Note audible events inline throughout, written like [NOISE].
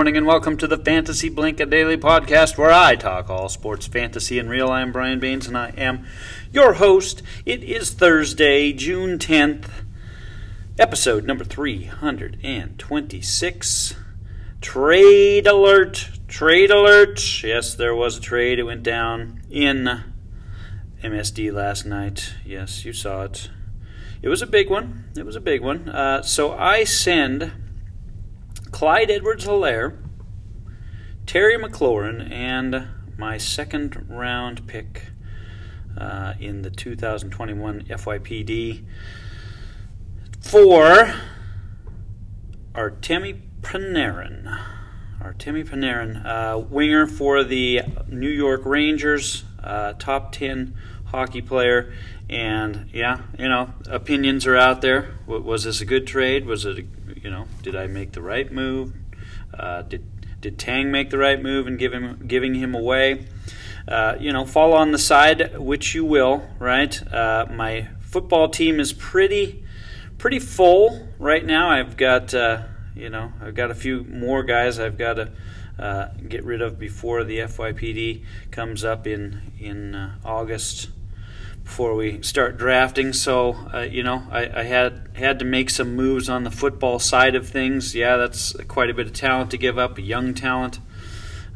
Morning and welcome to the Fantasy Blink a Daily podcast where I talk all sports fantasy and real. I'm Brian Baines and I am your host. It is Thursday, June 10th, episode number 326. Trade alert! Trade alert! Yes, there was a trade. It went down in MSD last night. Yes, you saw it. It was a big one. It was a big one. Uh, so I send Clyde Edwards Helaire, Terry McLaurin, and my second round pick uh, in the 2021 FYPD for Artemi Panarin. Artemi Panarin, uh, winger for the New York Rangers, uh, top 10 hockey player. And yeah, you know, opinions are out there. Was this a good trade? Was it, a, you know, did I make the right move? Uh, did did Tang make the right move in giving giving him away? Uh, you know, fall on the side which you will. Right. Uh, my football team is pretty pretty full right now. I've got uh, you know I've got a few more guys I've got to. Uh, get rid of before the FYPD comes up in in uh, August before we start drafting. So uh, you know, I, I, had had to make some moves on the football side of things. Yeah, that's quite a bit of talent to give up, young talent,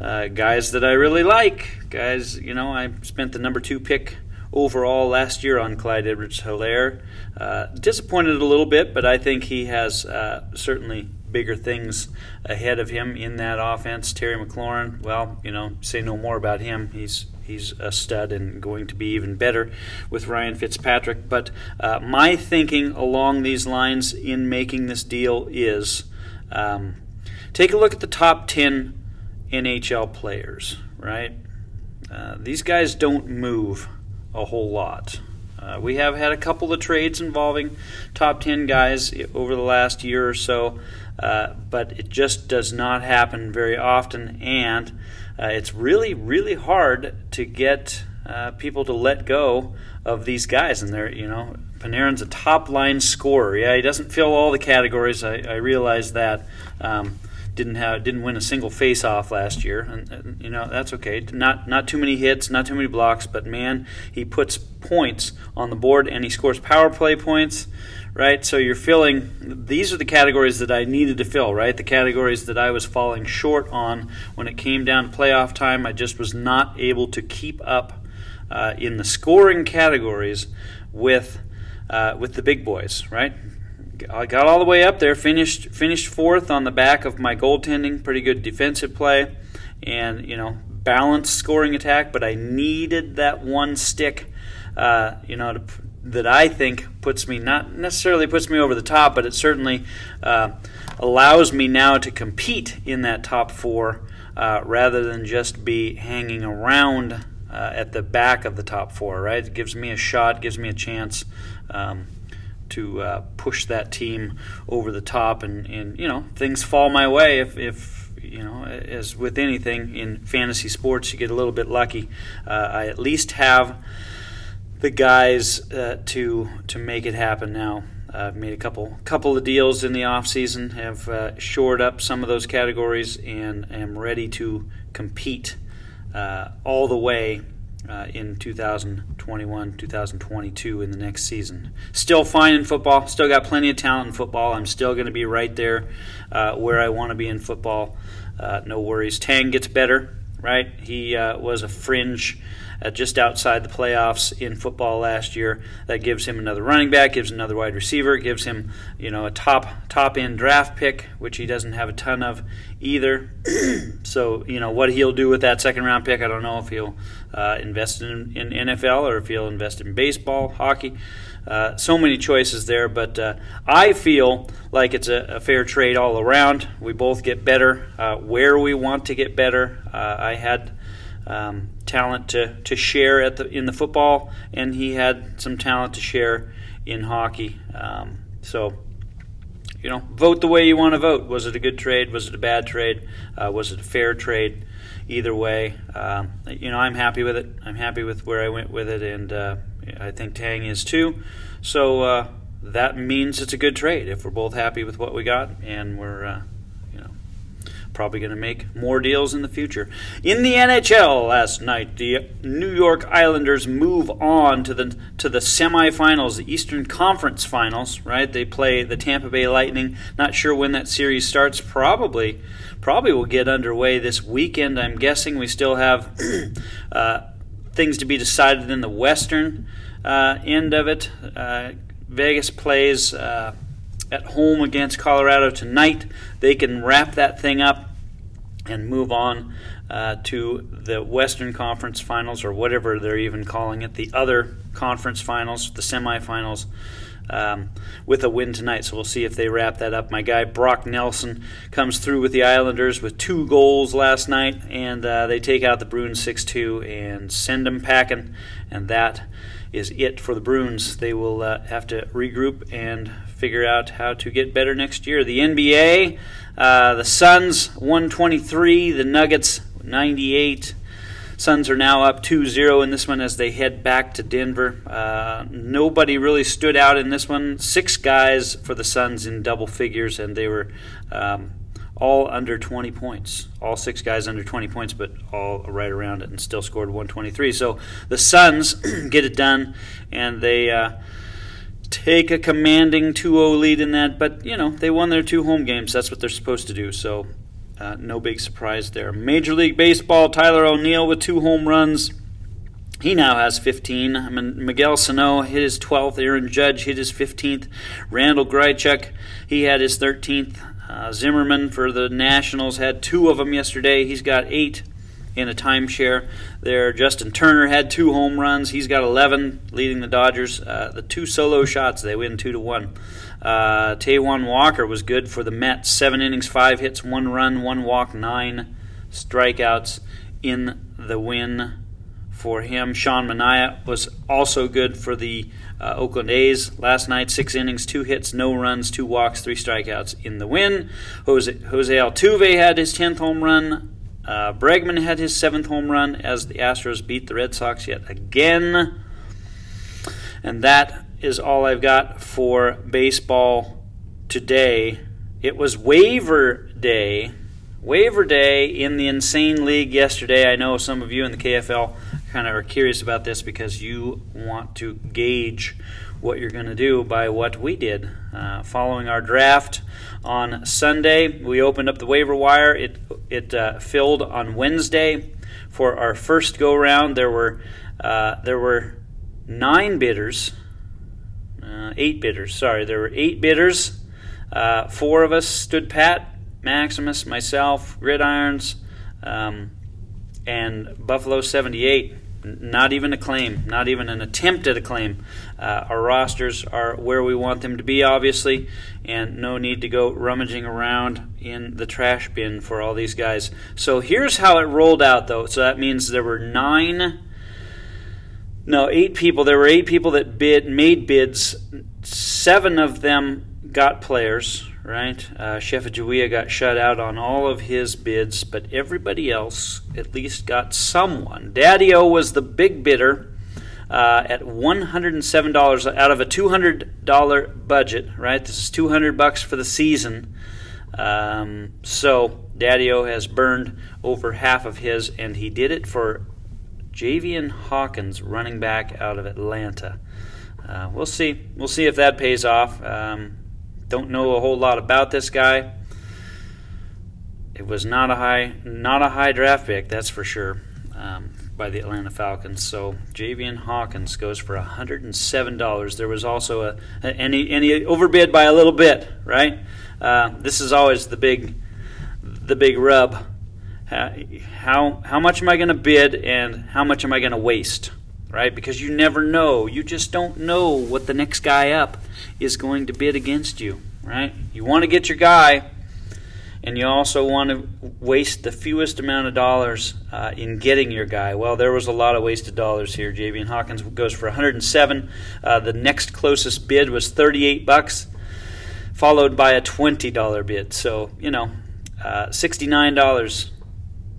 uh, guys that I really like. Guys, you know, I spent the number two pick overall last year on Clyde Edwards Helaire. Uh, disappointed a little bit, but I think he has uh, certainly bigger things ahead of him in that offense. Terry McLaurin, well, you know, say no more about him. He's he's a stud and going to be even better with Ryan Fitzpatrick. But uh, my thinking along these lines in making this deal is um, take a look at the top 10 NHL players, right? Uh, these guys don't move a whole lot. Uh, we have had a couple of trades involving top 10 guys over the last year or so, uh, but it just does not happen very often, and uh, it's really, really hard to get uh, people to let go of these guys. And they're, you know, Panarin's a top line scorer. Yeah, he doesn't fill all the categories. I, I realize that. Um, didn't have didn't win a single face off last year, and, and, you know that's okay. Not not too many hits, not too many blocks, but man, he puts points on the board and he scores power play points, right? So you're filling. These are the categories that I needed to fill, right? The categories that I was falling short on when it came down to playoff time. I just was not able to keep up uh, in the scoring categories with uh, with the big boys, right? I got all the way up there, finished finished fourth on the back of my goaltending, pretty good defensive play, and you know balanced scoring attack. But I needed that one stick, uh, you know, to, that I think puts me not necessarily puts me over the top, but it certainly uh, allows me now to compete in that top four uh, rather than just be hanging around uh, at the back of the top four. Right, it gives me a shot, gives me a chance. Um, to uh, push that team over the top, and, and you know things fall my way if, if you know as with anything in fantasy sports you get a little bit lucky. Uh, I at least have the guys uh, to to make it happen now. I've made a couple couple of deals in the off season, have uh, shored up some of those categories, and am ready to compete uh, all the way uh, in 2021, 2022 in the next season. Still fine in football. Still got plenty of talent in football. I'm still going to be right there uh, where I want to be in football. Uh, no worries. Tang gets better, right? He uh, was a fringe uh, just outside the playoffs in football last year. That gives him another running back, gives another wide receiver, gives him you know a top top end draft pick, which he doesn't have a ton of either. [CLEARS THROAT] so you know what he'll do with that second round pick, I don't know if he'll uh, invest in, in NFL or if he'll invest in baseball, hockey. Uh, so many choices there, but uh, I feel like it's a, a, fair trade all around. We both get better uh, where we want to get better. Uh, I had um, talent to, to share at the in the football, and he had some talent to share in hockey. Um, so, you know, vote the way you want to vote. Was it a good trade? Was it a bad trade? Uh, was it a fair trade? Either way, um, you know, I'm happy with it. I'm happy with where I went with it, and uh, I think Tang is too. So uh, that means it's a good trade if we're both happy with what we got, and we're uh, probably going to make more deals in the future. In the NHL last night, the New York Islanders move on to the to the semifinals, the Eastern Conference Finals. Right, they play the Tampa Bay Lightning. Not sure when that series starts. Probably, probably will get underway this weekend. I'm guessing we still have [CLEARS THROAT] uh, things to be decided in the Western uh, end of it. Uh, Vegas plays uh, at home against Colorado tonight. They can wrap that thing up and move on uh, to the Western Conference Finals or whatever they're even calling it, the other conference finals, the semifinals. Um, with a win tonight. So we'll see if they wrap that up. My guy Brock Nelson comes through with the Islanders with two goals last night, and uh, they take out the Bruins 6 2 and send them packing. And that is it for the Bruins. They will uh, have to regroup and figure out how to get better next year. The NBA, uh, the Suns 123, the Nuggets 98. Suns are now up 2 0 in this one as they head back to Denver. Uh, nobody really stood out in this one. Six guys for the Suns in double figures, and they were um, all under 20 points. All six guys under 20 points, but all right around it and still scored 123. So the Suns [CLEARS THROAT] get it done, and they uh, take a commanding 2 0 lead in that. But, you know, they won their two home games. That's what they're supposed to do. So uh, no big surprise there. Major League Baseball, Tyler O'Neill with two home runs. He now has 15. I mean, Miguel Sano hit his 12th. Aaron Judge hit his 15th. Randall Grichuk, he had his 13th. Uh, Zimmerman for the Nationals had two of them yesterday. He's got eight in a timeshare there. Justin Turner had two home runs. He's got 11, leading the Dodgers. Uh, the two solo shots, they win 2 to 1. Uh, Taijuan Walker was good for the Mets. Seven innings, five hits, one run, one walk, nine strikeouts in the win for him. Sean Manaea was also good for the uh, Oakland A's last night. Six innings, two hits, no runs, two walks, three strikeouts in the win. Jose, Jose Altuve had his 10th home run. Uh, Bregman had his seventh home run as the Astros beat the Red Sox yet again. And that is all I've got for baseball today. It was waiver day. Waiver day in the Insane League yesterday. I know some of you in the KFL kind of are curious about this because you want to gauge what you're going to do by what we did. Uh, following our draft on Sunday, we opened up the waiver wire. It it uh, filled on Wednesday for our first go round. There were uh, there were nine bidders, uh, eight bidders. Sorry, there were eight bidders. Uh, four of us stood pat. Maximus, myself, Gridirons, um, and Buffalo 78 not even a claim, not even an attempt at a claim. Uh, our rosters are where we want them to be, obviously, and no need to go rummaging around in the trash bin for all these guys. So here's how it rolled out, though. So that means there were nine, no, eight people. There were eight people that bid, made bids. Seven of them got players, right? Uh, Shefajawea got shut out on all of his bids, but everybody else at least got someone. Daddy O was the big bidder uh, at $107 out of a $200 budget, right? This is 200 bucks for the season. Um, so Daddy O has burned over half of his, and he did it for Javian Hawkins, running back out of Atlanta. Uh, we'll see. We'll see if that pays off. Um, don't know a whole lot about this guy. It was not a high, not a high draft pick, that's for sure, um, by the Atlanta Falcons. So Javian Hawkins goes for hundred and seven dollars. There was also a any any overbid by a little bit, right? Uh, this is always the big, the big rub. How how much am I going to bid, and how much am I going to waste? Right? Because you never know. You just don't know what the next guy up is going to bid against you, right? You want to get your guy, and you also want to waste the fewest amount of dollars uh, in getting your guy. Well, there was a lot of wasted dollars here. Javian Hawkins goes for 107. Uh, the next closest bid was 38 bucks, followed by a $20 bid. So you know, uh, $69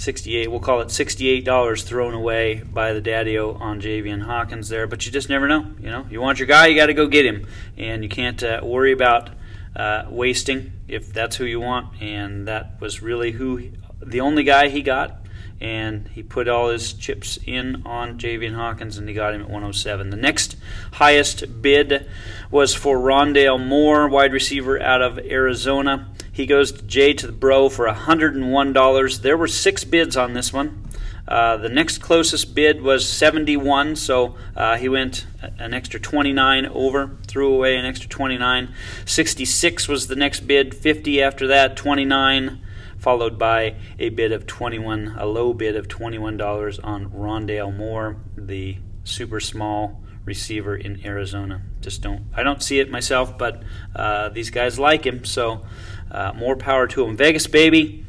68 we'll call it $68 thrown away by the daddy-o on Javian Hawkins there but you just never know you know you want your guy you got to go get him and you can't uh, worry about uh, wasting if that's who you want. And that was really who the only guy he got. And he put all his chips in on Javian Hawkins, and he got him at 107. The next highest bid was for Rondale Moore, wide receiver out of Arizona. He goes to Jay to the Bro for $101. There were six bids on this one. Uh, the next closest bid was 71, so uh, he went an extra 29 over, threw away an extra 29. 66 was the next bid, 50 after that, 29, followed by a bid of 21, a low bid of $21 on Rondale Moore, the super small receiver in Arizona. Just don't, I don't see it myself, but uh, these guys like him, so uh, more power to him. Vegas baby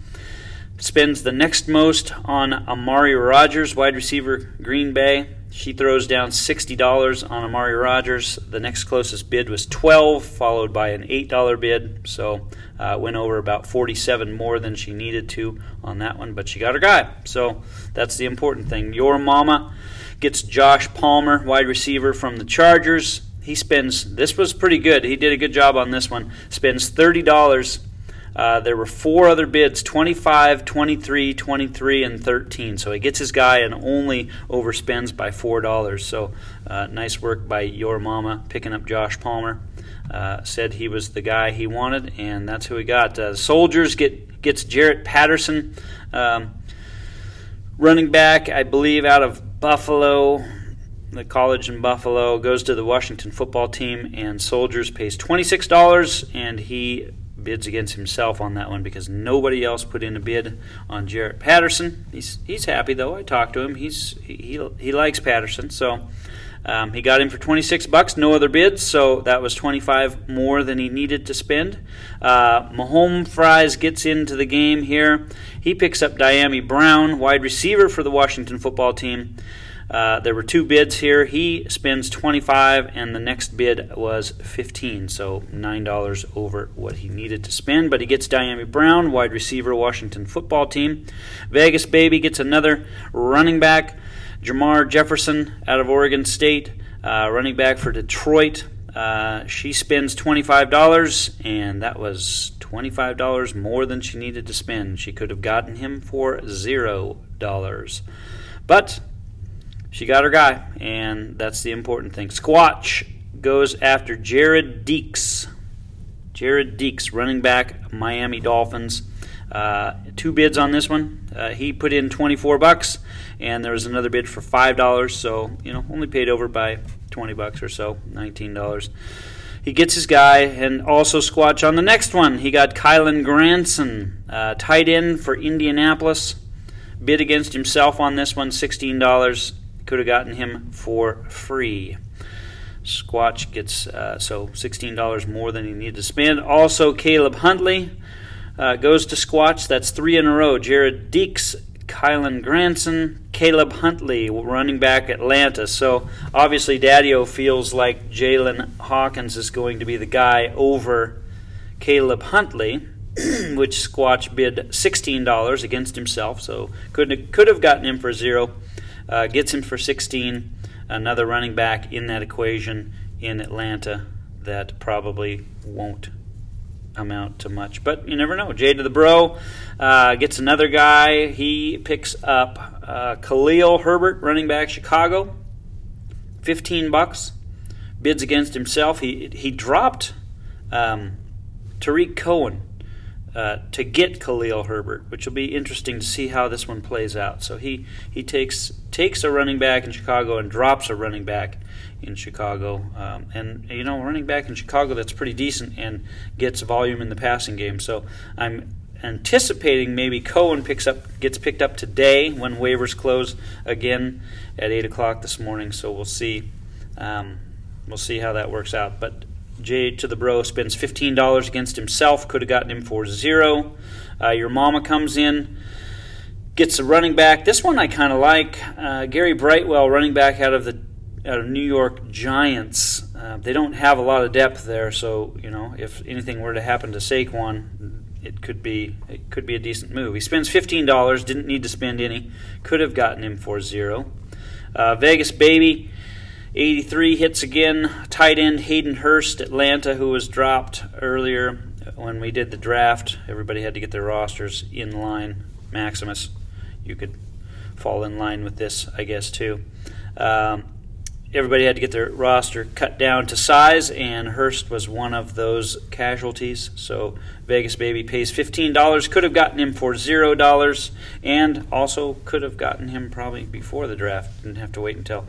spends the next most on Amari Rodgers, wide receiver, Green Bay. She throws down $60 on Amari Rodgers. The next closest bid was 12, followed by an $8 bid. So uh, went over about 47 more than she needed to on that one, but she got her guy. So that's the important thing. Your mama gets Josh Palmer, wide receiver from the Chargers. He spends, this was pretty good. He did a good job on this one. Spends $30 uh, there were four other bids 25, 23, 23, and 13. So he gets his guy and only overspends by $4. So uh, nice work by your mama picking up Josh Palmer. Uh, said he was the guy he wanted, and that's who he got. Uh, Soldiers get gets Jaret Patterson, um, running back, I believe, out of Buffalo the college in Buffalo, goes to the Washington football team, and Soldiers pays $26, and he bids against himself on that one because nobody else put in a bid on Jaret Patterson. He's he's happy though. I talked to him. He's he he, likes Patterson, so um, he got him for 26 bucks. No other bids, so that was 25 more than he needed to spend. Uh, Mahome Fries gets into the game here. He picks up Dyami Brown, wide receiver for the Washington football team. Uh, there were two bids here. He spends 25 and the next bid was 15, so $9 over what he needed to spend. But he gets Dyami Brown, wide receiver, Washington football team. Vegas Baby gets another running back, Jermar Jefferson out of Oregon State, uh, running back for Detroit. Uh, she spends $25, and that was $25 more than she needed to spend. She could have gotten him for $0. But she got her guy, and that's the important thing. Squatch goes after Jared Deeks. Jared Deeks, running back, Miami Dolphins. Uh, two bids on this one. Uh, he put in 24 bucks, and there was another bid for five dollars. So you know, only paid over by 20 bucks or so, 19 dollars. He gets his guy, and also Squatch on the next one. He got Kylen Granson, uh, tight end for Indianapolis. Bid against himself on this one, $16 could have gotten him for free. Squatch gets uh, so $16 more than he needed to spend. Also, Caleb Huntley uh, goes to Squatch. That's three in a row. Jared Deeks, Kylen Granson, Caleb Huntley, running back Atlanta. So obviously, Daddio feels like Jalen Hawkins is going to be the guy over Caleb Huntley, [CLEARS THROAT] which Squatch bid $16 against himself. So could could have gotten him for zero. Uh, gets him for 16. Another running back in that equation in Atlanta that probably won't amount to much. But you never know. Jay to the Bro uh, gets another guy. He picks up uh, Khalil Herbert, running back, Chicago. 15 bucks. Bids against himself. He, he dropped um, Tarik Cohen uh, to get Khalil Herbert, which will be interesting to see how this one plays out. So he he takes takes a running back in Chicago and drops a running back in Chicago, um, and you know running back in Chicago that's pretty decent and gets volume in the passing game. So I'm anticipating maybe Cohen picks up gets picked up today when waivers close again at eight o'clock this morning. So we'll see. Um, we'll see how that works out, but Jay to the bro spends $15 against himself, could have gotten him for zero. Uh, your mama comes in, gets a running back. This one I kind of like. Uh, Gary Brightwell, running back out of the out of New York Giants. Uh, they don't have a lot of depth there, so you know if anything were to happen to Saquon, it could be it could be a decent move. He spends fifteen dollars, didn't need to spend any, could have gotten him for zero. Uh, Vegas baby 83 hits again. Tight end Hayden Hurst, Atlanta, who was dropped earlier when we did the draft. Everybody had to get their rosters in line. Maximus, you could fall in line with this, I guess, too. Um, everybody had to get their roster cut down to size, and Hurst was one of those casualties. So Vegas Baby pays $15. Could have gotten him for $0, and also could have gotten him probably before the draft. Didn't have to wait until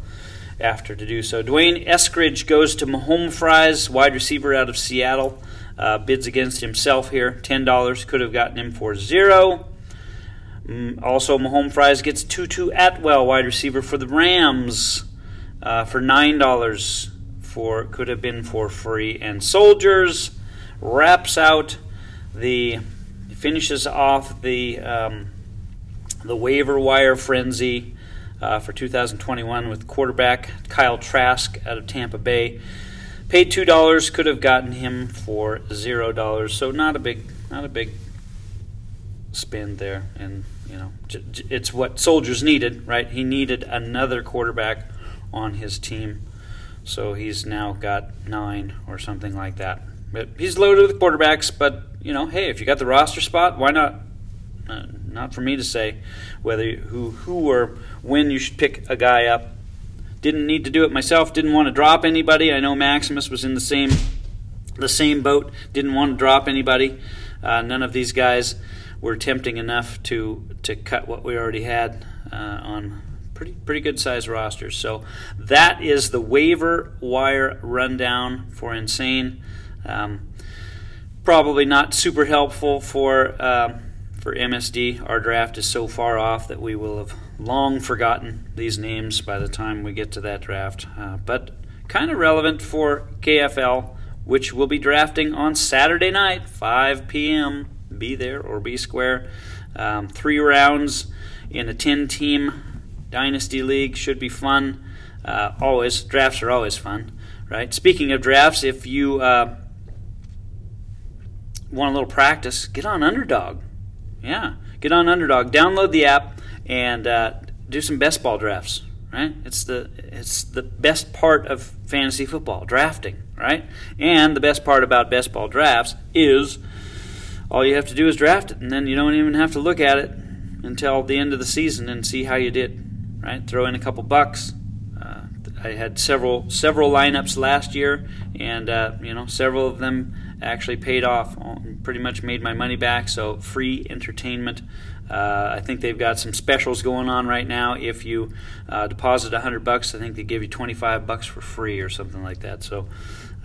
after to do so. D'Wayne Eskridge goes to Mahome Fries, wide receiver out of Seattle. Uh, bids against himself here. $10. Could have gotten him for 0 mm, also, Mahome Fries gets Tutu Atwell, wide receiver for the Rams uh, for nine dollars for could have been for free. And Soldiers wraps out the finishes off the um, the waiver wire frenzy uh, for 2021 with quarterback Kyle Trask out of Tampa Bay. Paid two dollars, could have gotten him for zero dollars. So not a big, not a big spend there, and you know it's what Soldiers needed, right? He needed another quarterback on his team. So he's now got nine or something like that. But he's loaded with quarterbacks. But you know, hey, if you got the roster spot, why not? Uh, not for me to say whether who who or when you should pick a guy up. Didn't need to do it myself. Didn't want to drop anybody. I know Maximus was in the same the same boat. Didn't want to drop anybody. Uh, none of these guys were tempting enough to to cut what we already had uh, on pretty pretty good sized rosters. So that is the waiver wire rundown for Insane. Um, probably not super helpful for uh, for MSD. Our draft is so far off that we will have long forgotten these names by the time we get to that draft. Uh, but kind of relevant for KFL, which will be drafting on Saturday night, 5 p.m. Be there or be square. Um, three rounds in a 10 team Dynasty League should be fun. Uh, always drafts are always fun, right? Speaking of drafts, if you uh, want a little practice, get on Underdog. Yeah, get on Underdog. Download the app and uh, do some best ball drafts. Right? It's the it's the best part of fantasy football, drafting. Right? And the best part about best ball drafts is all you have to do is draft it, and then you don't even have to look at it until the end of the season and see how you did right? Throw in a couple bucks. Uh, I had several several lineups last year, and uh, you know several of them actually paid off. Pretty much made my money back. So free entertainment. Uh, I think they've got some specials going on right now. If you uh, deposit 100 bucks, I think they give you 25 bucks for free or something like that. So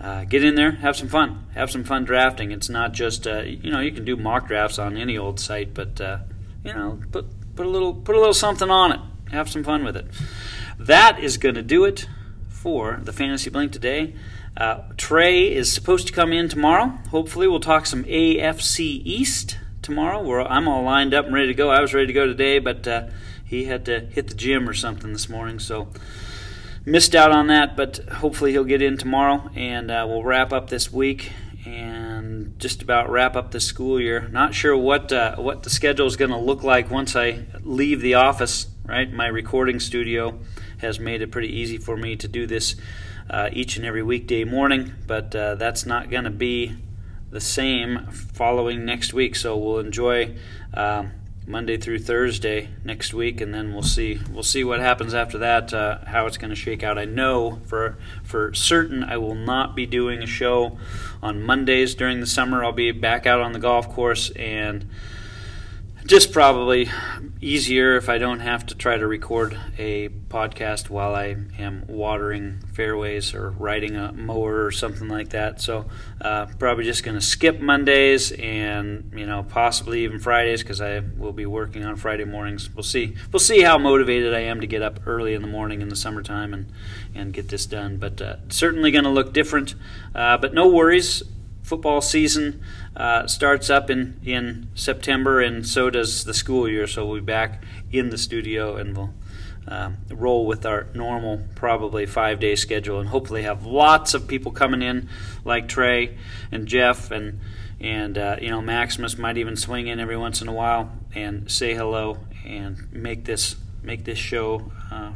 uh, get in there, have some fun, have some fun drafting. It's not just uh, you know you can do mock drafts on any old site, but uh, you know put put a little put a little something on it have some fun with it. That is going to do it for the Fantasy Blink today. Uh, Trey is supposed to come in tomorrow. Hopefully, we'll talk some AFC East tomorrow. Where I'm all lined up and ready to go. I was ready to go today, but uh, he had to hit the gym or something this morning, so missed out on that. But hopefully, he'll get in tomorrow, and uh, we'll wrap up this week and just about wrap up the school year. Not sure what uh, what the schedule is going to look like once I leave the office right? My recording studio has made it pretty easy for me to do this uh, each and every weekday morning, but uh, that's not going to be the same following next week. So we'll enjoy uh, Monday through Thursday next week, and then we'll see we'll see what happens after that. Uh, how it's going to shake out. I know for for certain I will not be doing a show on Mondays during the summer. I'll be back out on the golf course and just probably easier if I don't have to try to record a podcast while I am watering fairways or riding a mower or something like that. So uh, probably just going to skip Mondays and you know possibly even Fridays because I will be working on Friday mornings. We'll see. We'll see how motivated I am to get up early in the morning in the summertime and and get this done. But uh, certainly going to look different. Uh, but no worries football season uh, starts up in, in September, and so does the school year. So we'll be back in the studio and we'll um, roll with our normal, probably five day schedule, and hopefully have lots of people coming in, like Trey and Jeff, and and uh, you know Maximus might even swing in every once in a while and say hello and make this make this show uh,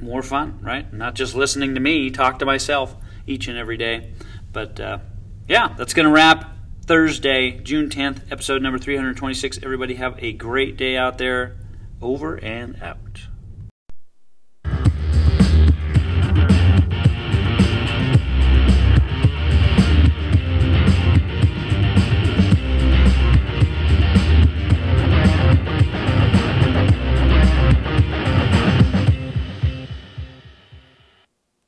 more fun, right? Not just listening to me talk to myself each and every day. But uh, yeah, that's to wrap Thursday, June 10th, episode number 326. Everybody have a great day out there. Over and out.